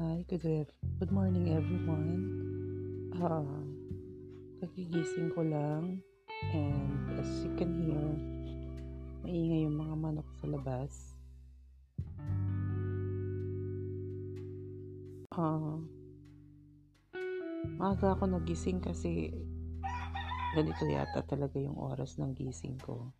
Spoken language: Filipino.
Hi, good, ev- good morning everyone. Uh, kagigising ko lang and as you can hear, maingay yung mga manok sa labas. Uh, maaga ako nagising kasi ganito yata talaga yung oras ng gising ko.